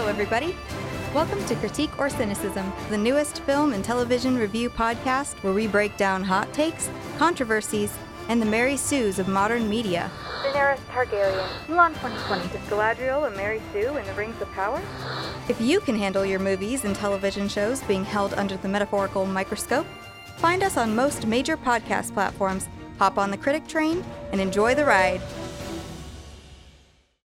Hello, everybody. Welcome to Critique or Cynicism, the newest film and television review podcast where we break down hot takes, controversies, and the Mary Sues of modern media. Daenerys Targaryen, Mulan 2020. Is Galadriel a Mary Sue in the Rings of Power? If you can handle your movies and television shows being held under the metaphorical microscope, find us on most major podcast platforms, hop on the critic train, and enjoy the ride.